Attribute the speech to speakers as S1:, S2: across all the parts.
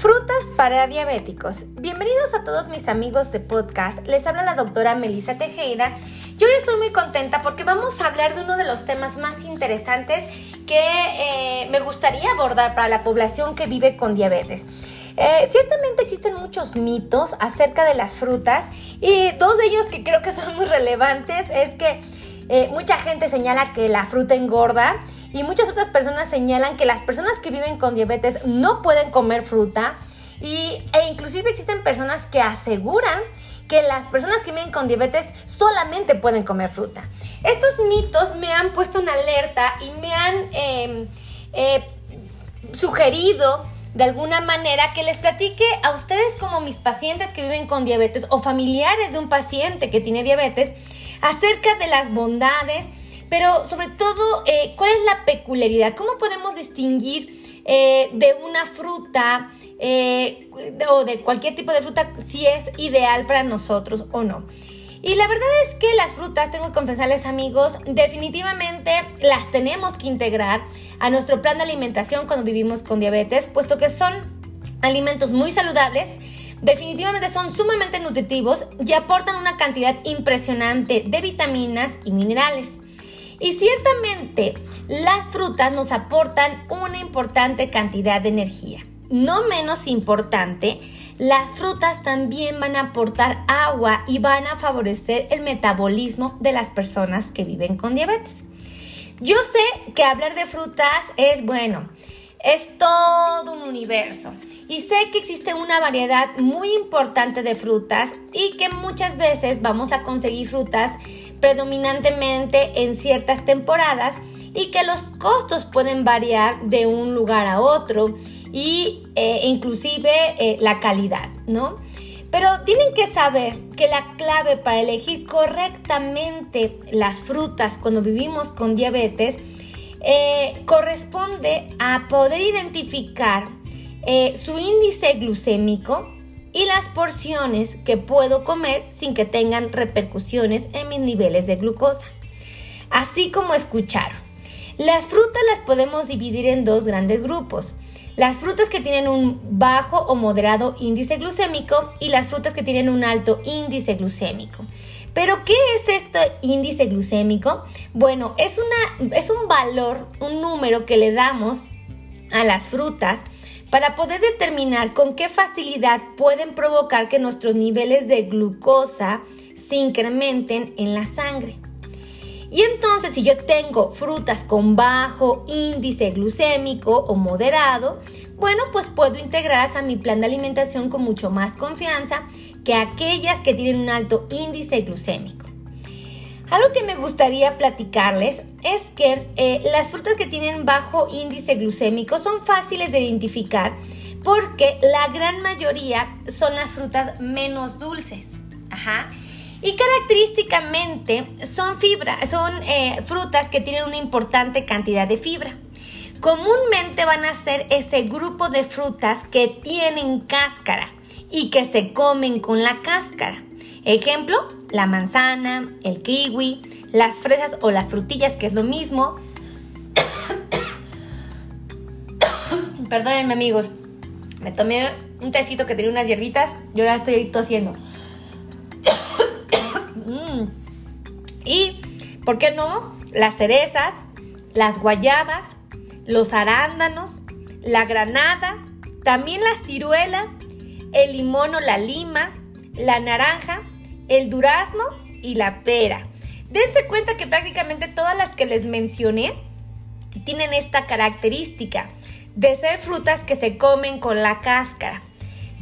S1: Frutas para diabéticos. Bienvenidos a todos mis amigos de podcast. Les habla la doctora Melissa Tejeda. Yo hoy estoy muy contenta porque vamos a hablar de uno de los temas más interesantes que eh, me gustaría abordar para la población que vive con diabetes. Eh, ciertamente existen muchos mitos acerca de las frutas y dos de ellos que creo que son muy relevantes es que eh, mucha gente señala que la fruta engorda y muchas otras personas señalan que las personas que viven con diabetes no pueden comer fruta y, e inclusive existen personas que aseguran que las personas que viven con diabetes solamente pueden comer fruta. Estos mitos me han puesto en alerta y me han em, eh, sugerido de alguna manera que les platique a ustedes como mis pacientes que viven con diabetes o familiares de un paciente que tiene diabetes acerca de las bondades, pero sobre todo eh, cuál es la peculiaridad, cómo podemos distinguir eh, de una fruta eh, o de cualquier tipo de fruta si es ideal para nosotros o no. Y la verdad es que las frutas, tengo que confesarles amigos, definitivamente las tenemos que integrar a nuestro plan de alimentación cuando vivimos con diabetes, puesto que son alimentos muy saludables Definitivamente son sumamente nutritivos y aportan una cantidad impresionante de vitaminas y minerales. Y ciertamente las frutas nos aportan una importante cantidad de energía. No menos importante, las frutas también van a aportar agua y van a favorecer el metabolismo de las personas que viven con diabetes. Yo sé que hablar de frutas es bueno, es todo un universo. Y sé que existe una variedad muy importante de frutas y que muchas veces vamos a conseguir frutas predominantemente en ciertas temporadas y que los costos pueden variar de un lugar a otro y eh, inclusive eh, la calidad, ¿no? Pero tienen que saber que la clave para elegir correctamente las frutas cuando vivimos con diabetes eh, corresponde a poder identificar eh, su índice glucémico y las porciones que puedo comer sin que tengan repercusiones en mis niveles de glucosa. Así como escuchar. Las frutas las podemos dividir en dos grandes grupos. Las frutas que tienen un bajo o moderado índice glucémico y las frutas que tienen un alto índice glucémico. Pero, ¿qué es este índice glucémico? Bueno, es, una, es un valor, un número que le damos a las frutas para poder determinar con qué facilidad pueden provocar que nuestros niveles de glucosa se incrementen en la sangre. Y entonces si yo tengo frutas con bajo índice glucémico o moderado, bueno, pues puedo integrarlas a mi plan de alimentación con mucho más confianza que aquellas que tienen un alto índice glucémico. Algo que me gustaría platicarles es que eh, las frutas que tienen bajo índice glucémico son fáciles de identificar porque la gran mayoría son las frutas menos dulces. Ajá. Y característicamente son fibra, son eh, frutas que tienen una importante cantidad de fibra. Comúnmente van a ser ese grupo de frutas que tienen cáscara y que se comen con la cáscara. Ejemplo, la manzana, el kiwi, las fresas o las frutillas, que es lo mismo. Perdónenme amigos, me tomé un tecito que tenía unas hierbitas y ahora estoy tosiendo. Mm. Y, ¿por qué no? Las cerezas, las guayabas, los arándanos, la granada, también la ciruela, el limón o la lima, la naranja, el durazno y la pera. Dense cuenta que prácticamente todas las que les mencioné tienen esta característica de ser frutas que se comen con la cáscara.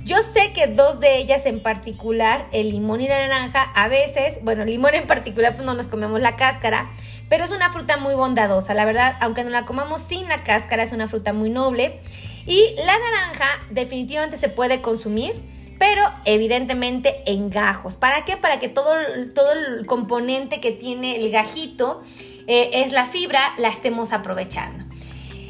S1: Yo sé que dos de ellas en particular, el limón y la naranja, a veces, bueno, el limón en particular pues no nos comemos la cáscara, pero es una fruta muy bondadosa, la verdad, aunque no la comamos sin la cáscara, es una fruta muy noble. Y la naranja definitivamente se puede consumir, pero evidentemente en gajos. ¿Para qué? Para que todo, todo el componente que tiene el gajito eh, es la fibra, la estemos aprovechando.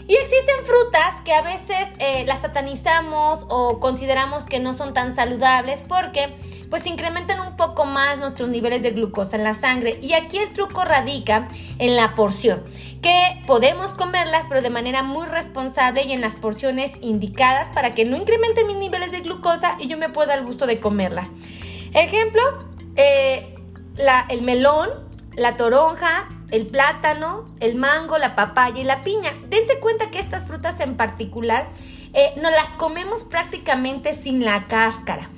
S1: Y existen frutas que a veces eh, las satanizamos o consideramos que no son tan saludables porque pues incrementan un poco más nuestros niveles de glucosa en la sangre. Y aquí el truco radica en la porción, que podemos comerlas pero de manera muy responsable y en las porciones indicadas para que no incrementen mis niveles de glucosa y yo me pueda el gusto de comerla. Ejemplo, eh, el melón, la toronja, el plátano, el mango, la papaya y la piña. Dense cuenta que estas frutas en particular eh, nos las comemos prácticamente sin la cáscara.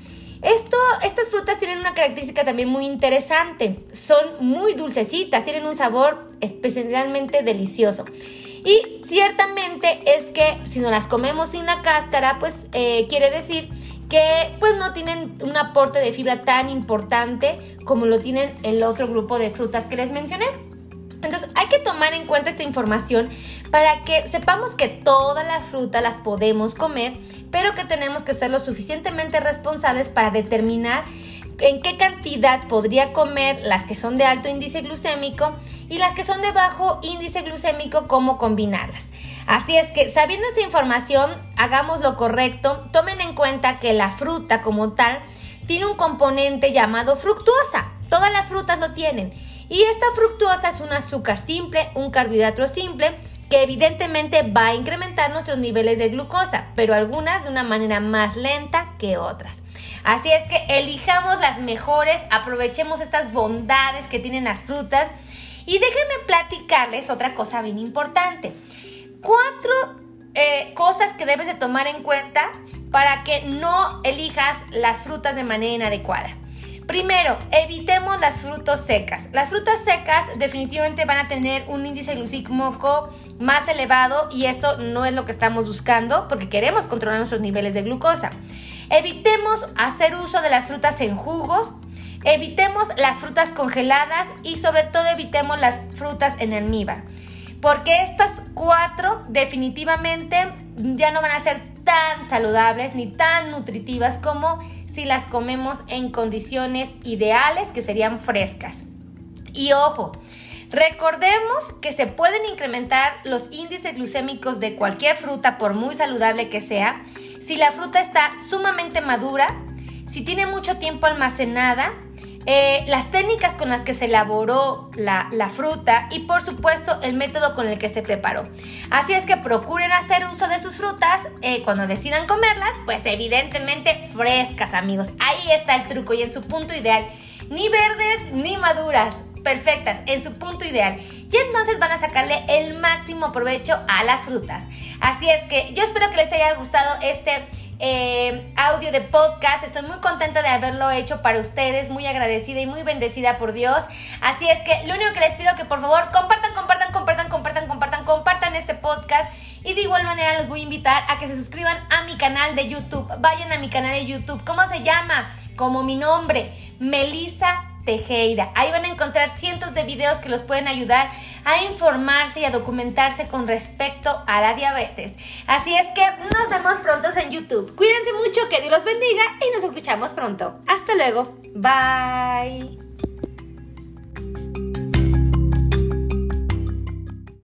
S1: Esto, estas frutas tienen una característica también muy interesante. Son muy dulcecitas, tienen un sabor especialmente delicioso. Y ciertamente es que si no las comemos sin la cáscara, pues eh, quiere decir que pues no tienen un aporte de fibra tan importante como lo tienen el otro grupo de frutas que les mencioné. Entonces hay que tomar en cuenta esta información para que sepamos que todas las frutas las podemos comer, pero que tenemos que ser lo suficientemente responsables para determinar en qué cantidad podría comer las que son de alto índice glucémico y las que son de bajo índice glucémico, cómo combinarlas. Así es que sabiendo esta información, hagamos lo correcto, tomen en cuenta que la fruta como tal tiene un componente llamado fructuosa. Todas las frutas lo tienen y esta fructuosa es un azúcar simple, un carbohidrato simple, que evidentemente va a incrementar nuestros niveles de glucosa, pero algunas de una manera más lenta que otras. Así es que elijamos las mejores, aprovechemos estas bondades que tienen las frutas y déjenme platicarles otra cosa bien importante. Cuatro eh, cosas que debes de tomar en cuenta para que no elijas las frutas de manera inadecuada. Primero, evitemos las frutas secas. Las frutas secas definitivamente van a tener un índice glucémico más elevado y esto no es lo que estamos buscando porque queremos controlar nuestros niveles de glucosa. Evitemos hacer uso de las frutas en jugos, evitemos las frutas congeladas y sobre todo evitemos las frutas en almíbar. Porque estas cuatro definitivamente ya no van a ser tan saludables ni tan nutritivas como si las comemos en condiciones ideales que serían frescas. Y ojo, recordemos que se pueden incrementar los índices glucémicos de cualquier fruta por muy saludable que sea si la fruta está sumamente madura, si tiene mucho tiempo almacenada eh, las técnicas con las que se elaboró la, fruta y por supuesto el método con el que se preparó. Así es que procuren hacer uso de sus frutas eh, cuando decidan comerlas, pues evidentemente frescas amigos. Ahí está el truco y en su punto ideal. Ni verdes ni maduras, perfectas, en su punto ideal. Y entonces van a sacarle el máximo provecho a las frutas. Así es que yo espero que les haya gustado este eh, audio de podcast. Estoy muy contenta de haberlo hecho para ustedes, muy agradecida y muy bendecida por Dios. Así es que lo único que les pido que por favor compartan, compartan, compartan, compartan, compartan, compartan este podcast. Y de igual manera los voy a invitar a que se suscriban a mi canal de YouTube. Vayan a mi canal de YouTube. ¿Cómo se llama? Como mi nombre, Melissa Tejeda. Ahí van a encontrar cientos de videos que los pueden ayudar a informarse y a documentarse con respecto a la diabetes. Así es que nos vemos pronto en YouTube. Cuídense mucho, que Dios los bendiga y nos escuchamos pronto. Hasta luego. Bye.